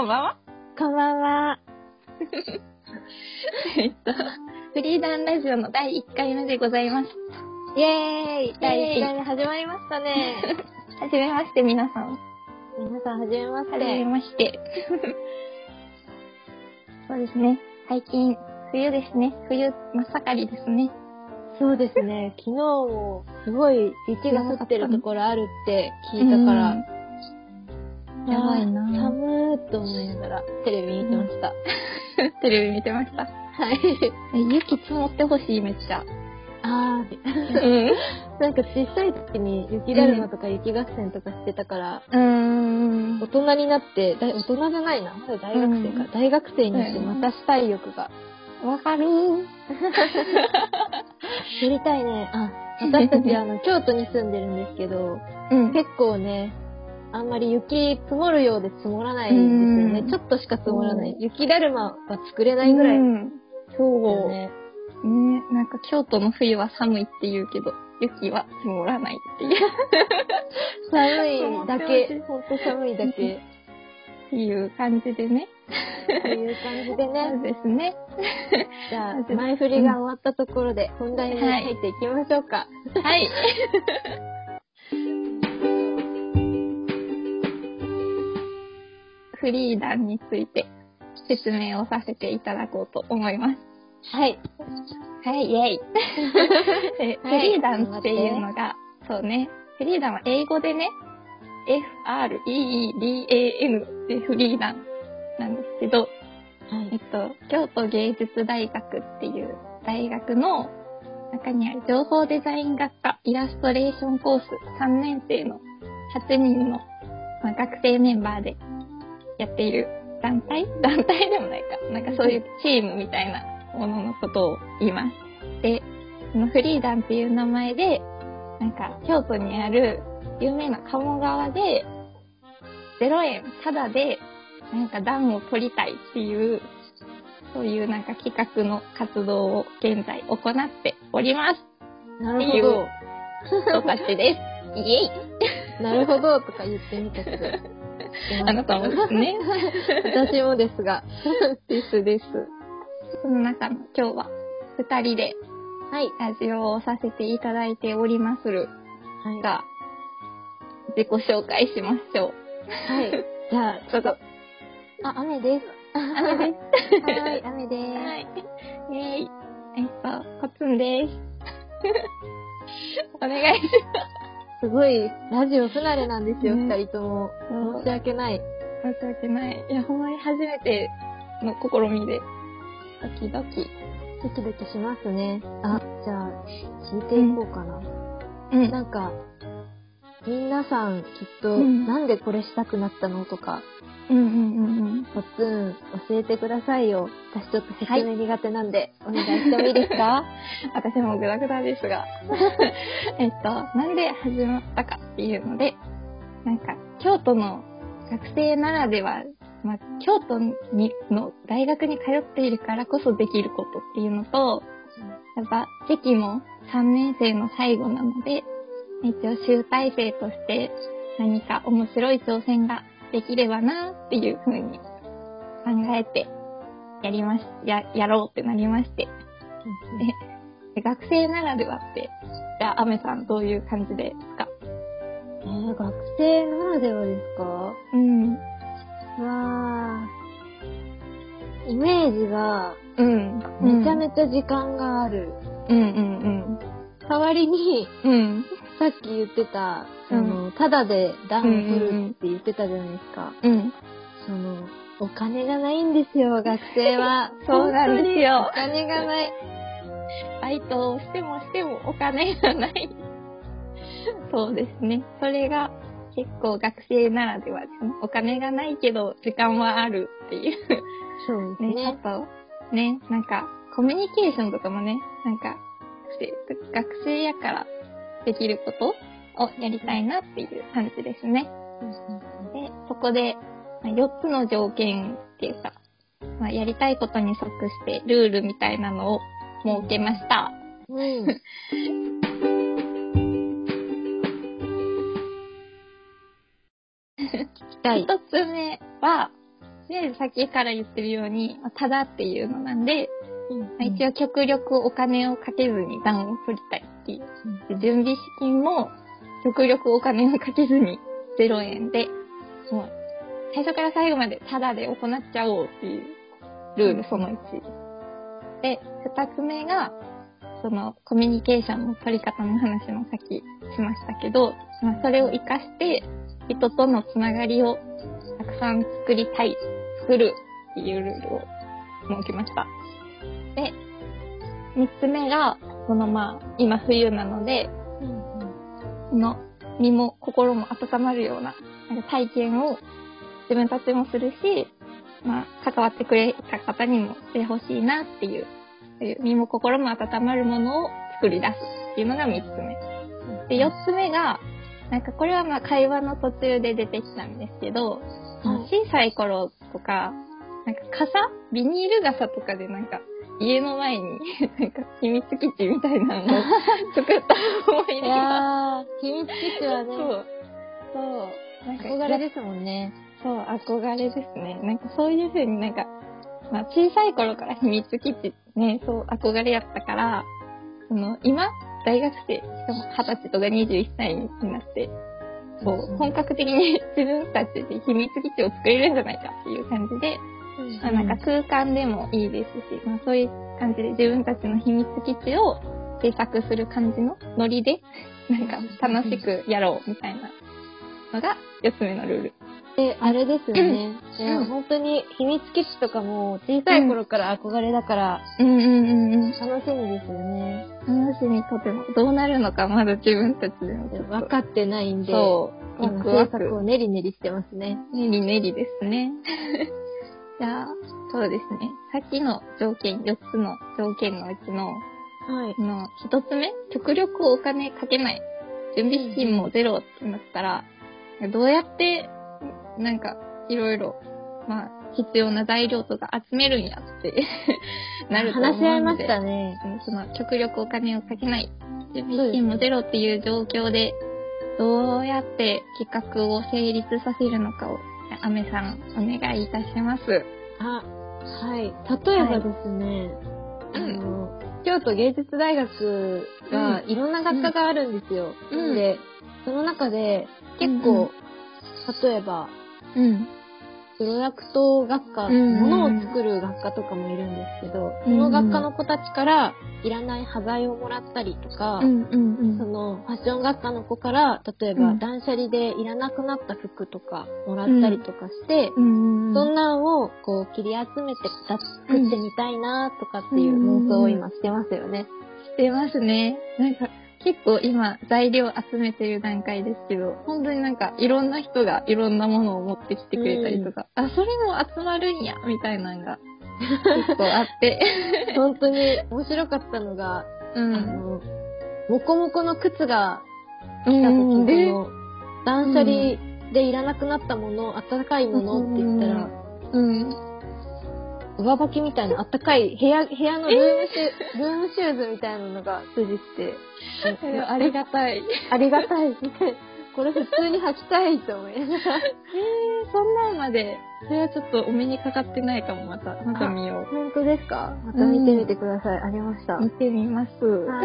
こんばんは。こんばんは。えっと、フリーダンラジオの第1回目でございます。イェーイ第1回目始まりましたね。はじめまして、皆さん。皆さん、はじめましはじめて。まして。そうですね。最近、冬ですね。冬真っ盛りですね。そうですね。昨日も、すごい雪が降ってるところあるって聞いたから、うんやばいな寒ーっと思いながらテレビ見てました。テレビ見てました。はい。え雪積もってほしい、めっちゃ。あうー、ん？なんか小さい時に雪だるまとか雪合戦とかしてたから、うーん大。人になって、だい大人じゃないな。大学生か。うん大学生になってまたしたい欲が。わかるー。やりたいね。あ、私たちあの、京都に住んでるんですけど、うん。結構ね、あんまり雪積もるようで積もらないんですよね。うんちょっとしか積もらない。雪だるまは作れないぐらいだうんよそう。ね。ねなんか京都の冬は寒いって言うけど、雪は積もらないっていう、寒いだけ、ほんと寒いだけ。っていう感じでね。という感じでそうね。ですね。じゃあ、前振りが終わったところで本題に入っていきましょうか。はい。フリーダンについて説明をさせていただこうと思います。はい。はい、イェイ。でフはいリーダンっていうのが、そうね、フリーダンは英語でね、F-R-E-E-D-A-N でフリーダンなんですけど、はい。えっと、京都芸術大学っていう大学の中にある情報デザイン学科イラストレーションコース3年生の8人の、まあ、学生メンバーでやっている団体？団体でもないか。なんかそういうチームみたいなもののことを言います。で、そのフリーダンっていう名前で、なんか京都にある有名な鴨川で0円タダでなんか暖を取りたいっていう、そういうなんか企画の活動を現在行っております。なるほど。人たちです。イエイなるほどとか言ってみたけど。あなたもですね。私もですが。ですです。その中の今日は二人ではい。ラジオをさせていただいておりまするはい。が、自己紹介しましょう。はい。じゃあ、ちょっと、あ、雨です。雨です。はい、雨です。はい。イェイ。えっと、コツンです。お願いしすごい、ラジオ不慣れなんですよ、ね二人とも。申し訳ない。申し訳ない。いや、ほんまに初めての試みで、ドキドキ。ドキドキしますね。あ、じゃあ、聞いていこうかな。うんなんか、皆さんきっと、うんなんでこれしたくなったのとか、うんうんうんポツン教えてくださいよ。私ちょっと説明苦手なんで、お願いしてもいいですか？私もグダグダですが。えっと、なんで始まったかっていうので、なんか、京都の学生ならでは、まあ、京都にの大学に通っているからこそできることっていうのと、やっぱ、時期も3年生の最後なので、一応集大成として何か面白い挑戦ができればなっていうふうに考えて、やりまし、や、やろうってなりまして。で学生ならではって、じゃあ、アメさんどういう感じですか？えー、学生ならではですか？うん。わー。イメージが、うん。めちゃちめちゃ時間がある。ゃ。うんうん代わりに、うん。うん。さっき言ってた、そうんの、ただで暖を取るって言ってたじゃないですか。うん。その、お金がないんですよ、学生は。そうなんですよお金がない。バイトをしてもしてもお金がない。そうですね。それが結構学生ならではですね。お金がないけど時間はあるっていう。そうですね。ね。あと、ね、なんか、コミュニケーションとかもね、なんか、学生学生やからできることをやりたいなっていう感じですね。で、そこで、まあ4つの条件っていうか、まあ、やりたいことに即してルールみたいなのを設けました。うん。一つ目は、りあえずさっきから言ってるように、まあただっていうのなんで、うんまあ一応極力お金をかけずに暖を取りたい準備資金も極力お金をかけずに0円で、もう最初から最後までタダで行っちゃおうっていうルールその1です。で、2つ目が、そのコミュニケーションの取り方の話もさっきしましたけど、まあ、それを活かして人とのつながりをたくさん作りたい、作るっていうルールを設けました。で、3つ目が、そのまあ、今冬なので、その身も心も温まるようななんか体験を自分たちもするし、まあ、関わってくれた方にもしてほしいなっていう、そういう身も心も温まるものを作り出すっていうのが3つ目。で、4つ目が、なんかこれはまあ会話の途中で出てきたんですけど、小さい頃とか、なんか傘ビニール傘とかでなんか家の前に なんか秘密基地みたいなのを 作った思いい出が。秘密基地はね、そう。そう。なんか憧れですもんね。そう、憧れですね。なんかそういう風になんか、まあ小さい頃から秘密基地ね、そう憧れやったから、その今、大学生、しかも20歳とか21歳になって、こう、本格的に 自分たちで秘密基地を作れるんじゃないかっていう感じで、まあ、なんか空間でもいいですし、まあそういう感じで自分たちの秘密基地を制作する感じのノリで、なんか楽しくやろうみたいなのが4つ目のルール。で、あれですよね。うん本当に秘密基地とかも小さい頃から憧れだからうんうんうんうん。楽しみですよね。楽しみとても。どうなるのかまだ自分たちでも。分かってないんで、そう。制作をク。練り練りしてますね。ねりねりですね。じゃあ、そうですね。さっきの条件、4つの条件のうちの、はい。あの、一つ目、極力お金かけない。準備資金もゼロってなったら、どうやって、なんか、いろいろ、まあ、必要な材料とか集めるんやってなると思うので。話し合いましたね。うんその、極力お金をかけない。準備資金もゼロっていう状況で、どうやって企画を成立させるのかを、アメさん、お願いいたします。あ、はい。例えばですね、うんあの、京都芸術大学がいろんな学科があるんですよ。うんで、その中で結うん構、例えば、うん。プロダクト学科、うんものを作る学科とかもいるんですけど、うんその学科の子たちからいらない端材をもらったりとか、うんうんうん。そのファッション学科の子から、例えばうん断捨離でいらなくなった服とかもらったりとかして、うんうん。そんなんをこう切り集めて作ってみたいなとかっていう妄想を今してますよね。してますね。なんか、結構今、材料集めてる段階ですけど、本当になんか、いろんな人がいろんなものを持ってきてくれたりとか、あ、それも集まるんや、みたいなのが、結構あって。本当に面白かったのが、あうん。の、もこもこの靴がう来た時の断捨離でいらなくなったもの、あったかいものって言ったら、うん。上履きみたいなあったかい部屋、部屋のルームシュ、ルームシューズみたいなのがついてありがたい。ありがたい。これ普通に履きたいと思いながら。えー、そんなんまで、それはちょっとお目にかかってないかも、また、また見よ本当ですか？また見てみてください。ありました。う。見てみます。は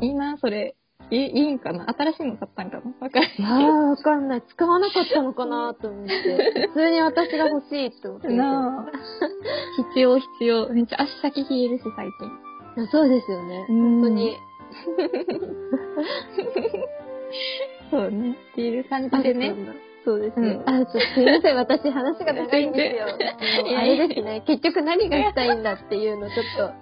い。いいな、それ。いいいいんかな？新しいの買ったんかな？わかる。いやー、わかんない。使わなかったのかなと思って。普通に私が欲しいって思ってなあ。必要必要。めっちゃ足先冷えるし、最近。そうですよね。うん本当に。そうね。っていう感じでね。そうですねね。あ、ちょっとすいません。私話が長いんですよ。あれですね。結局何がしたいんだっていうのちょっと、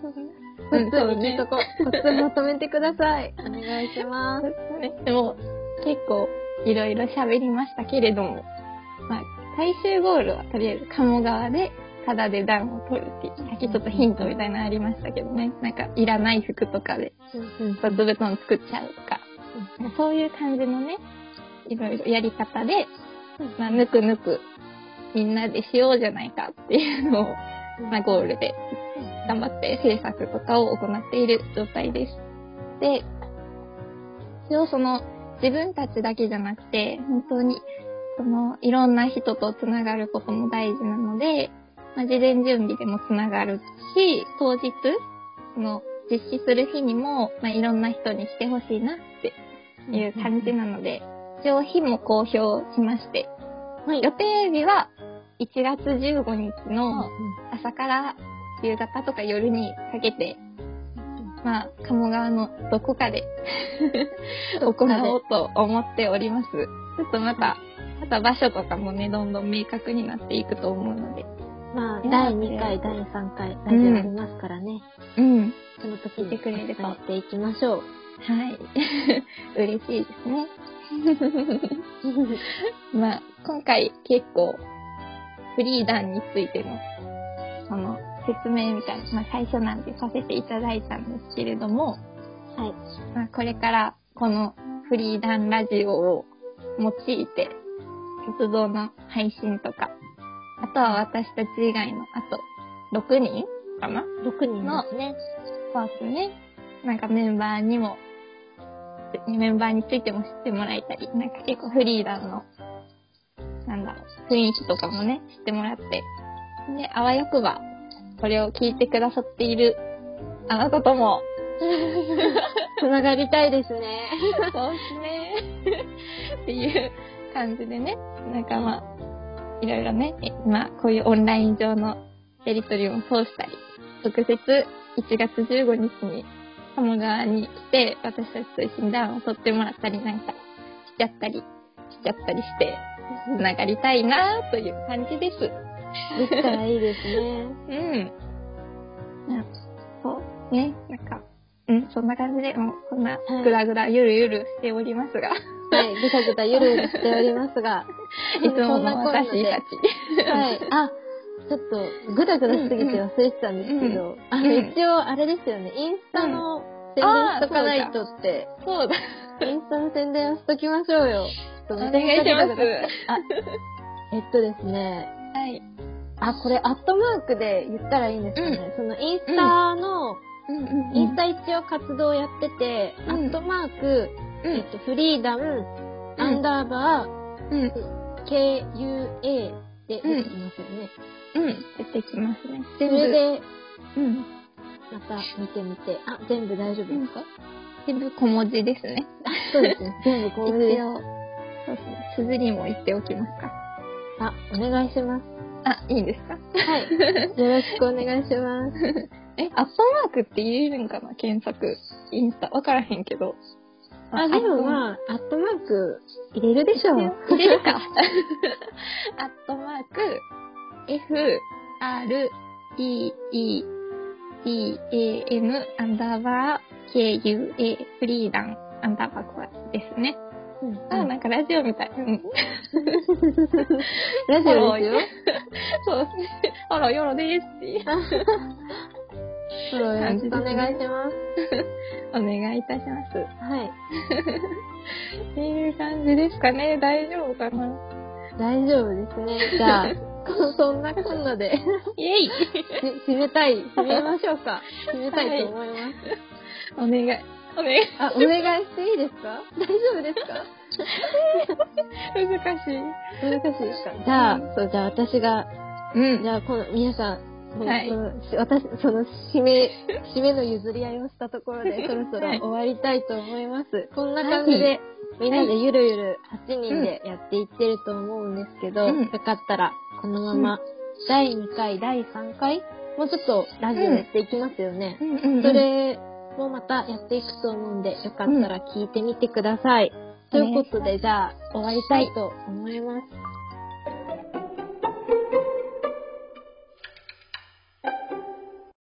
コうんツいとこう。コツまとめてください。お願いします。ねでも、結構、いろいろ喋りましたけれども、まあ、最終ゴールはとりあえず鴨川で、ただで暖を取るっていう、さっきちょっとヒントみたいなのありましたけどね。なんか、いらない服とかで、バズ布団作っちゃうとかそういう感じのね、いろいろやり方で、まあ、ぬくぬく、みんなでしようじゃないかっていうのを、まあ、ゴールで頑張って制作とかを行っている状態です。で、一応その自分たちだけじゃなくて、本当にその、いろんな人とつながることも大事なので、まあ、事前準備でもつながるし、当日、その、実施する日にも、まあ、いろんな人にしてほしいなっていう感じなので、一応日も公表しまして、はい。予定日は1月15日のう朝から夕方とか夜にかけて、まあ、鴨川のどこかで 行おうと思っております。ちょっとまた、また場所とかもね、どんどん明確になっていくと思うので。んまあ、第2回、第3回、ラジオありますからね。うん。その時聞いてにくれれば伝えていきましょう。はい。嬉しいですね。まあ、今回結構、フリーダンについての、説明みたいな、まあ最初なんでさせていただいたんですけれども、はい。まあこれからこのフリーダンラジオを用いて、活動の配信とか、あとは私たち以外の、あと、6人かな？6人ですね。そうですね。なんかメンバーにも、メンバーについても知ってもらえたり、なんか結構フリーダンの、なんだろう、雰囲気とかもね、知ってもらって。で、あわよくば、これを聞いてくださっているあなたとも、つながりたいですね。そうですね。っていう感じでね、なんかまあ、いろいろね、えまあ、こういうオンライン上のやりとりを通したり、直接1月15日に鴨川に来て、私たちと一緒に暖を取ってもらったりなんかしちゃったり、しちゃったりして、つながりたいなという感じです。できたらいいですね。うん。あそうね、なんか、うん、そんな感じで、もうこんなはいぐらぐらゆるゆるしておりますが、はい。ぐたぐたゆるゆるしておりますが。いつもの私でたち。はい。あ、ちょっと、ぐだぐだしすぎて忘れてたんですけど、あの、うん一応、あれですよね、インスタの宣伝しとかないとって、そうだ。インスタの宣伝をしときましょうよ。お願いします。あ、えっとですね、はい。あ、これ、アットマークで言ったらいいんですかね。その、インスタの、うんうんインスタ一応活動やってて、うんアットマーク、うんえっと、フリーダム、アンダーバうん。ー、KUA で出てきますよね。うん。出てきますね。そ全部。れで、うん。また見てみて、あ、全部大丈夫ですか、全部小文字ですね。そうですね。全部こ一れで。応、そうですね。綴りも言っておきますか。あ、お願いします。あ、いいですか？はい。よろしくお願いします。え、アットマークって言えるんかな？検索。インスタ。わからへんけど。あ、でもまあ、アットマーク入れるでしょう。入れるか。アットマーク、F, R, E, E, D, A, N, アンダーバー、K, U, A, フリーダン、アンダーバーコアですね。うんあ、なんかラジオみたい。うん。ラジオですよ。そうですね。あら、よろですって。そう、よろしくお願いします。お願いいたします。はい。っていう感じですかね。大丈夫かな大丈夫ですね。じゃあ、こ そんなこんなで、イェイし締めたい、締めましょうか。締めたいと思います。お願い。お願い。あ、お願いしていいですか？大丈夫ですか？難しい。難しいですか？じゃあ、そう、じゃあ私が、うん。じゃあ、この、皆さん、はい。そのし私、その、締め、締めの譲り合いをしたところで、そろそろはい。終わりたいと思います。こんな感じで、みんなでゆるゆる8人でやっていってると思うんですけど、うん。よかったら、このまま、第2回、第3回、もうちょっとラジオやっていきますよね。うん。それもまたやっていくと思うんで、よかったら聞いてみてください。ということで、じゃあ、終わりたいと思います。